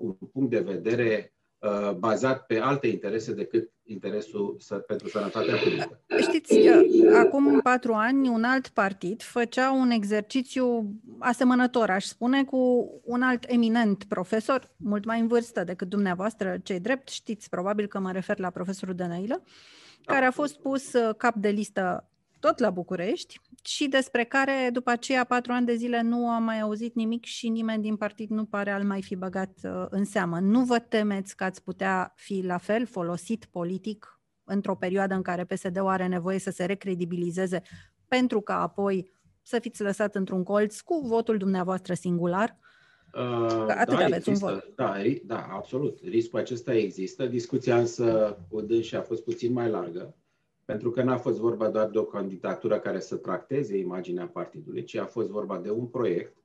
un punct de vedere Uh, bazat pe alte interese decât interesul pentru sănătatea publică.
Știți, uh, acum patru ani un alt partid făcea un exercițiu asemănător, aș spune, cu un alt eminent profesor, mult mai în vârstă decât dumneavoastră, cei drept, știți probabil că mă refer la profesorul Dănăilă, care a fost pus uh, cap de listă tot la București și despre care după aceea patru ani de zile nu am mai auzit nimic și nimeni din partid nu pare al mai fi băgat uh, în seamă. Nu vă temeți că ați putea fi la fel folosit politic într-o perioadă în care PSD-ul are nevoie să se recredibilizeze pentru ca apoi să fiți lăsat într-un colț cu votul dumneavoatră singular?
Uh, atât da, aveți există, un vot. Da, da, absolut. Riscul acesta există. Discuția însă cu dânsi a fost puțin mai largă pentru că n-a fost vorba doar de o candidatură care să tracteze imaginea partidului, ci a fost vorba de un proiect,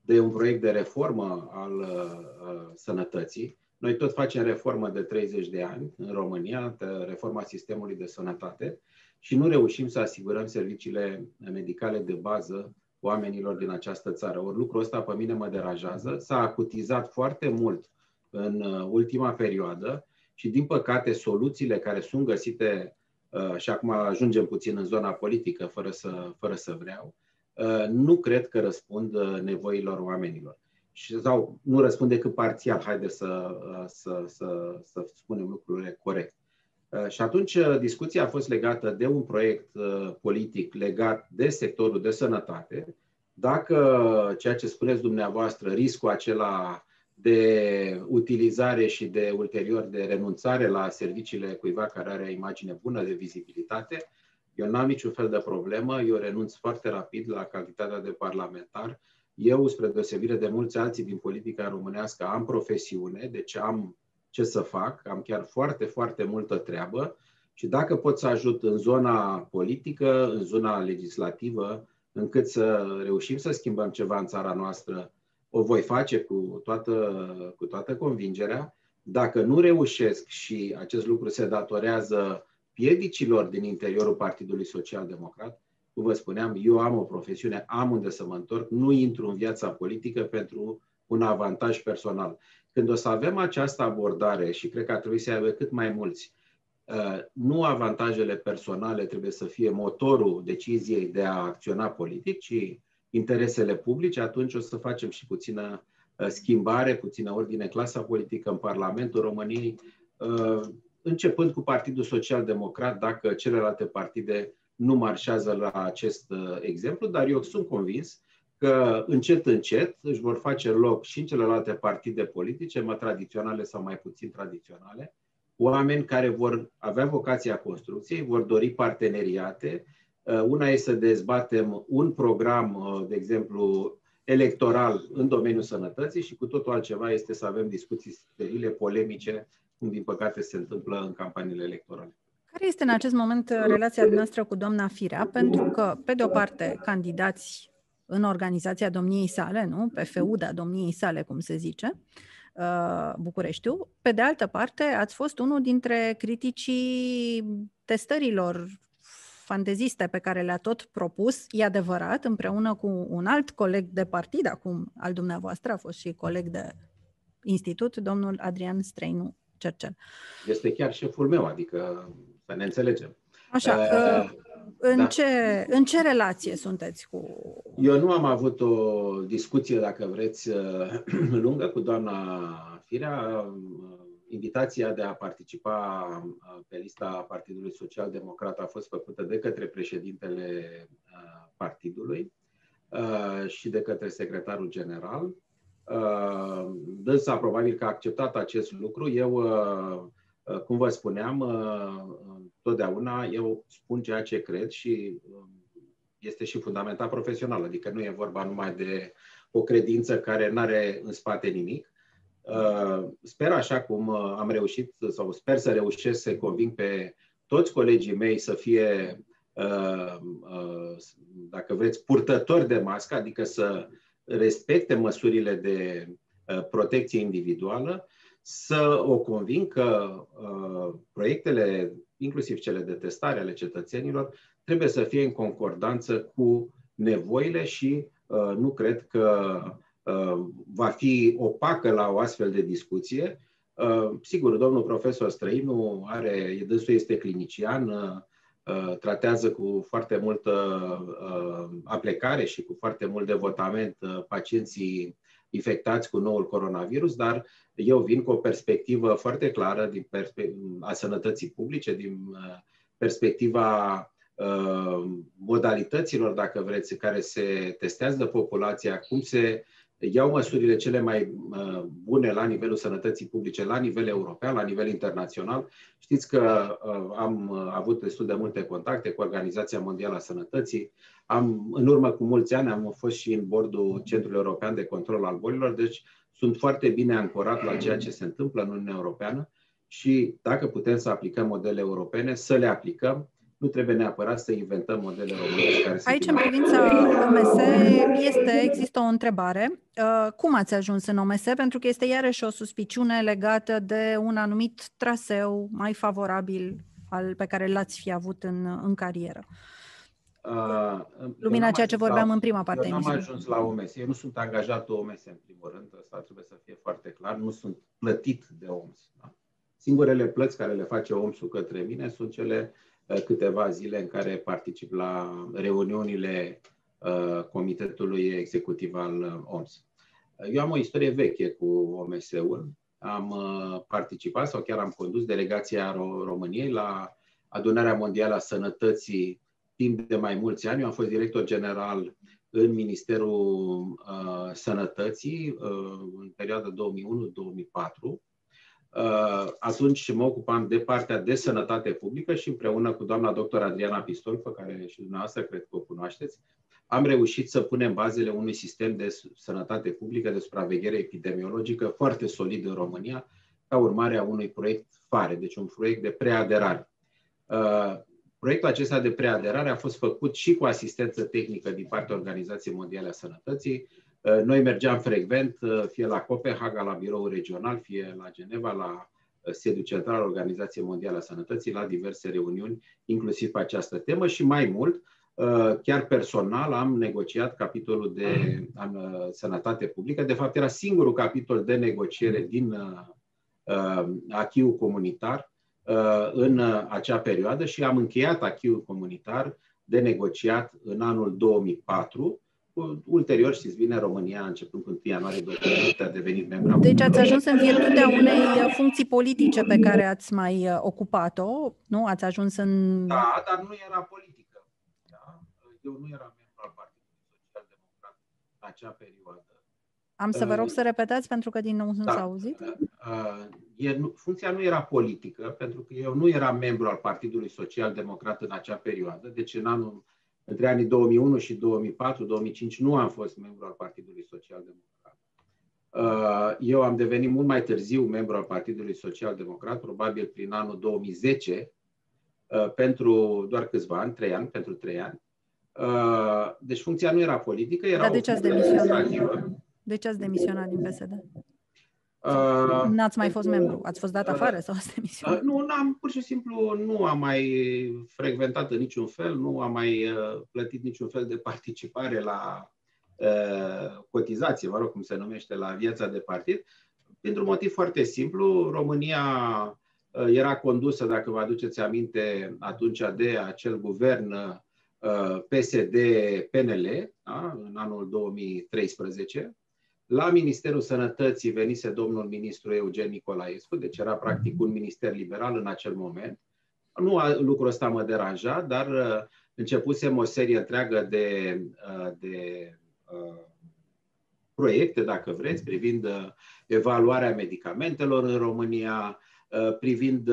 de un proiect de reformă al uh, sănătății. Noi tot facem reformă de 30 de ani în România, reforma sistemului de sănătate și nu reușim să asigurăm serviciile medicale de bază oamenilor din această țară. Ori lucrul ăsta pe mine mă deranjează. S-a acutizat foarte mult în uh, ultima perioadă și, din păcate, soluțiile care sunt găsite Uh, și acum ajungem puțin în zona politică, fără să, fără să vreau, uh, nu cred că răspund uh, nevoilor oamenilor. Și, sau nu răspund decât parțial, haide să, să, să, să spunem lucrurile corect. Și atunci discuția a fost legată de un proiect politic legat de sectorul de sănătate. Dacă ceea ce spuneți dumneavoastră, riscul acela de utilizare și de ulterior de renunțare la serviciile cuiva care are imagine bună de vizibilitate, eu n-am niciun fel de problemă, eu renunț foarte rapid la calitatea de parlamentar. Eu, spre deosebire de mulți alții din politica românească, am profesiune, deci am ce să fac, am chiar foarte, foarte multă treabă și dacă pot să ajut în zona politică, în zona legislativă, încât să reușim să schimbăm ceva în țara noastră o voi face cu toată, cu toată convingerea, Dacă nu reușesc și acest lucru se datorează piedicilor din interiorul Partidului Social Democrat, cum vă spuneam, eu am o profesiune, am unde să mă întorc, nu intru în viața politică pentru un avantaj personal. Când o să avem această abordare, și cred că ar trebui să aibă cât mai mulți, uh, nu avantajele personale trebuie să fie motorul deciziei de a acționa politic, ci interesele publice, atunci o să facem și puțină uh, schimbare, puțină ordine clasa politică în Parlamentul României, uh, începând cu Partidul Social Democrat, dacă celelalte partide nu marșează la acest exemplu, dar eu sunt convins că încet, încet își vor face loc și în celelalte partide politice, mai tradiționale sau mai puțin tradiționale, oameni care vor avea vocația construcției, vor dori parteneriate. Uh, una este să dezbatem un program, uh, de exemplu, electoral în domeniul sănătății și cu totul altceva este să avem discuții sterile, polemice, cum din păcate se întâmplă în campaniile electorale.
Care este în acest moment relația noastră cu doamna Firea? Pentru că, pe de o parte, candidați în organizația domniei sale, nu? pe feuda domniei sale, cum se zice, uh, Bucureștiu. Pe de altă parte, ați fost unul dintre criticii testărilor fanteziste pe care le-a tot propus, e adevărat, împreună cu un alt coleg de partid, acum al dumneavoastră, a fost și coleg de institut, domnul Adrian Streinu Cercel.
Este chiar șeful meu, adică să ne înțelegem.
Așa, uh, în, da. ce, în ce relație sunteți cu...
Eu nu am avut o discuție, dacă vreți, lungă cu doamna Firea. Invitația de a participa pe lista Partidului Social Democrat a fost făcută de către președintele partidului și de către secretarul general. Dânsa probabil că a acceptat acest lucru. Eu Uh, cum vă spuneam, uh, totdeauna eu spun ceea ce cred și um, este și fundamental profesional, adică nu e vorba numai de o credință care nu are în spate nimic. Uh, sper așa cum am reușit sau sper să reușesc să conving pe toți colegii mei să fie, dacă vreți, purtători de mască, adică să respecte măsurile de protecție individuală să o convin că uh, proiectele, inclusiv cele de testare ale cetățenilor, trebuie să fie în concordanță cu nevoile și uh, nu cred că uh, va fi opacă la o astfel de discuție. Uh, sigur, domnul profesor Străinu are, dânsul este clinician, uh, tratează cu foarte multă uh, aplecare și cu foarte mult devotament uh, pacienții infectați cu noul coronavirus, dar eu vin cu o perspectivă foarte clară din perspe- a sănătății publice, din uh, perspectiva uh, modalităților, dacă vreți, care se testează populația, cum se iau măsurile cele mai uh, bune la nivelul sănătății publice, la nivel european, la nivel internațional. Știți că uh, am uh, avut destul de multe contacte cu Organizația Mondială a Sănătății. Am, în urmă cu mulți ani am fost și în bordul Centrului European de Control al Bolilor, deci sunt foarte bine ancorat la ceea ce se întâmplă în Uniunea Europeană și dacă putem să aplicăm modele europene, să le aplicăm nu trebuie neapărat să inventăm modele românești care
Aici, în privința OMS, este, există o întrebare. Uh, cum ați ajuns în OMS? Pentru că este iarăși o suspiciune legată de un anumit traseu mai favorabil al, pe care l-ați fi avut în, în carieră. Uh, Lumina ceea ce vorbeam
la,
în prima parte.
Eu nu am ajuns la OMS. Eu nu sunt angajat OMS în primul rând. Asta trebuie să fie foarte clar. Nu sunt plătit de OMS. Da? Singurele plăți care le face OMS-ul către mine sunt cele uh, Uh, câteva zile în care particip la reuniunile uh, Comitetului Executiv al uh, OMS. Eu am o istorie veche cu OMS-ul. Am participat sau chiar am condus delegația României la Adunarea Mondială a Sănătății timp de mai mulți ani. Eu am fost director general în Ministerul uh, Sănătății uh, în perioada 2001-2004 Uh, atunci mă ocupam de partea de sănătate publică și împreună cu doamna doctor Adriana Pistol, pe care și dumneavoastră cred că o cunoașteți, am reușit să punem bazele unui sistem de sănătate publică, de supraveghere epidemiologică foarte solid în România, ca urmare a unui proiect FARE, deci un proiect de preaderare. Uh, proiectul acesta de preaderare a fost făcut și cu asistență tehnică din partea Organizației Mondiale a Sănătății, Noi mergeam frecvent, fie la Copenhaga, la birou regional, fie la Geneva, la sediul central al Organizației Mondiale a Sănătății, la diverse reuniuni, inclusiv pe această temă și mai mult, chiar personal am negociat capitolul de sănătate publică. De fapt, era singurul capitol de negociere din achiul comunitar în acea perioadă și am încheiat achiul comunitar de negociat în anul 2004. Ulterior, știți bine, România, începând cu 1 ianuarie 2008, a devenit membru.
Deci ați ajuns în virtutea unei funcții politice pe care ați mai ocupat-o, nu? Ați ajuns în...
Da, dar nu era politică. Da? Eu nu eram membru al Partidului Social Democrat în acea perioadă.
Am să vă rog să repetați pentru că din nou nu
da.
s-a auzit.
E, funcția nu era politică, pentru că eu nu eram membru al Partidului Social Democrat în acea perioadă, deci în anul, între anii 2001 și 2004-2005 nu am fost membru al Partidului Social Democrat. Eu am devenit mult mai târziu membru al Partidului Social Democrat, probabil prin anul 2010, pentru doar câțiva ani, trei ani, pentru trei ani. Deci funcția nu era politică, era
Dar de ce ați demisionat? De ce ați demisionat din PSD? Uh, N-ați mai fost membru? Ați fost dat afară uh, sau ați demisionat?
Uh, nu, n-am, pur și simplu nu am mai frecventat în niciun fel, nu am mai uh, plătit niciun fel de participare la uh, cotizație, mă rog cum se numește, la viața de partid, pentru un motiv foarte simplu. România uh, era condusă, dacă vă aduceți aminte, atunci de acel guvern uh, PSD-PNL, da, în anul 2013, la Ministerul Sănătății venise domnul ministru Eugen Nicolaescu, deci era practic un minister liberal în acel moment. Nu lucrul ăsta mă deranja, dar uh, începusem o serie întreagă de, uh, de uh, proiecte, dacă vreți, privind evaluarea medicamentelor în România, privind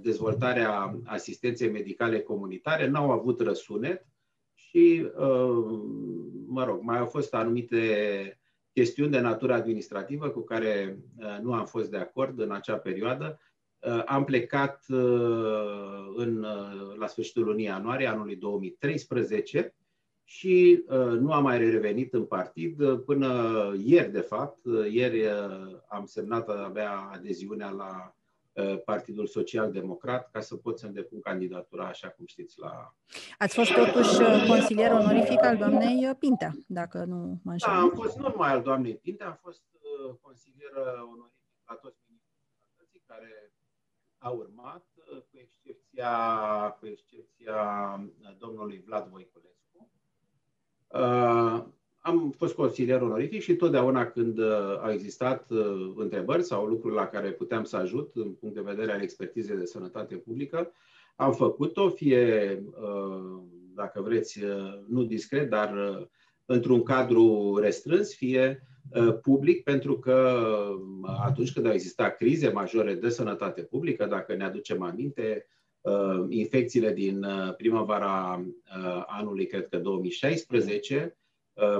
dezvoltarea asistenței medicale comunitare, n-au avut răsunet și, mă rog, mai au fost anumite chestiuni de natură administrativă cu care uh, nu am fost de acord în acea perioadă. Uh, am plecat uh, în, la sfârșitul lunii ianuarie anului 2013 și nu am mai revenit în partid până ieri, de fapt. Ieri am semnat abia adeziunea la Uh, Partidul Social Democrat ca să pot să-mi depun candidatura, așa cum știți, la...
Ați fost totuși uh, consilier onorific al doamnei uh, Pintea, dacă nu mă înșel.
Da, am fost nu numai al doamnei Pintea, am fost consilier onorific la toți ministrii care au urmat, cu excepția, cu excepția domnului Vlad Voiculescu am fost consilier onorific și totdeauna când uh, au existat uh, întrebări sau lucruri la care puteam să ajut în punct de vedere al expertizei de sănătate publică, am făcut-o, fie, uh, dacă vreți, nu discret, dar într-un cadru restrâns, fie public, pentru că atunci când au existat crize majore de sănătate publică, dacă ne aducem aminte, infecțiile din primăvara anului, cred că 2016, Uh,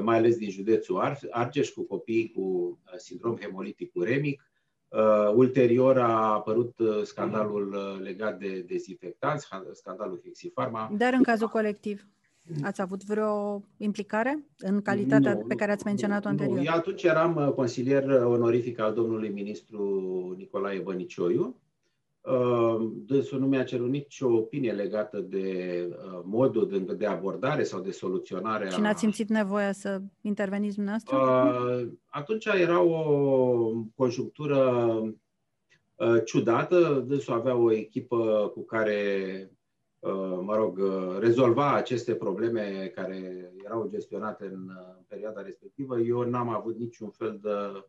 mai ales din județul Argeș, cu copii cu uh, sindrom hemolitic uremic. Uh, ulterior a apărut scandalul legat de dezinfectanți, scandalul Hexifarma.
Dar în cazul colectiv, ați avut vreo implicare în calitatea nu, pe care ați menționat-o anterior? Nu.
Eu atunci eram consilier onorific al domnului ministru Nicolae Bănicioiu Ehm, dânsul nu mi-a cerut nicio opinie legată de uh, modul de, de abordare sau de soluționare.
Și n-ați simțit nevoia să interveniți dumneavoastră? Uh,
atunci era o conjunctură uh, ciudată. Dânsul avea o echipă cu care, mă rog, rezolva aceste probleme care erau gestionate în perioada respectivă. Eu n-am avut niciun fel de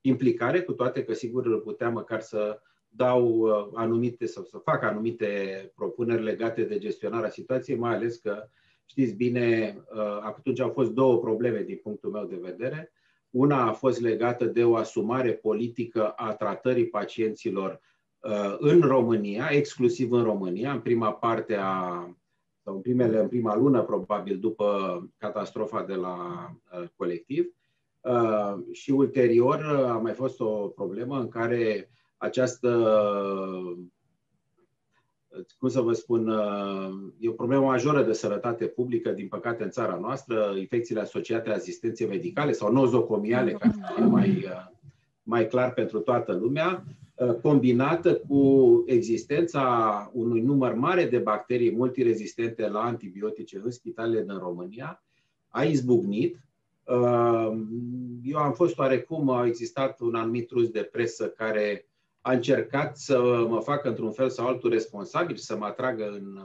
implicare, cu toate că sigur puteam măcar să dau uh, anumite sau să fac anumite propuneri legate de gestionarea situației, mai ales că știți bine, uh, atunci au fost două probleme din punctul meu de vedere. Una a fost legată de o asumare politică a tratării pacienților uh, în România, exclusiv în România, în prima parte a sau în, primele, în prima lună, probabil, după catastrofa de la colectiv. Și ulterior a mai fost o problemă în care această cum să vă spun, e o problemă majoră de sănătate publică, din păcate, în țara noastră, infecțiile asociate asistenței medicale sau nozocomiale, ca să fie mai, mai clar pentru toată lumea, combinată cu existența unui număr mare de bacterii multirezistente la antibiotice în spitalele din România, a izbucnit. Eu am fost oarecum, a existat un anumit trus de presă care a încercat să mă facă într-un fel sau altul responsabil, să mă atragă în,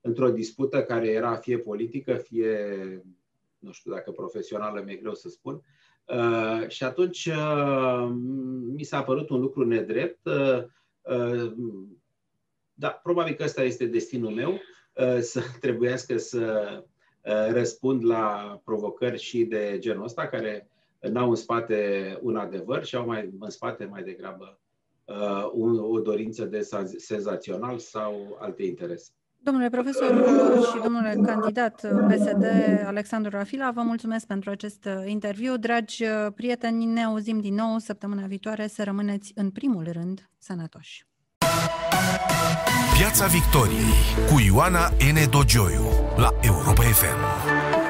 într-o dispută care era fie politică, fie, nu știu dacă profesională, mi-e greu să spun. Uh, și atunci uh, mi s-a părut un lucru nedrept. Uh, uh, da, probabil că ăsta este destinul meu, uh, să trebuiască să uh, răspund la provocări și de genul ăsta, care n-au în spate un adevăr și au mai în spate mai degrabă uh, un, o dorință de senzațional sau alte interese.
Domnule profesor și domnule candidat PSD Alexandru Rafila, vă mulțumesc pentru acest interviu. Dragi prieteni, ne auzim din nou săptămâna viitoare. Să rămâneți în primul rând sănătoși.
Piața Victoriei cu Ioana N. Dogioiu la Europa FM.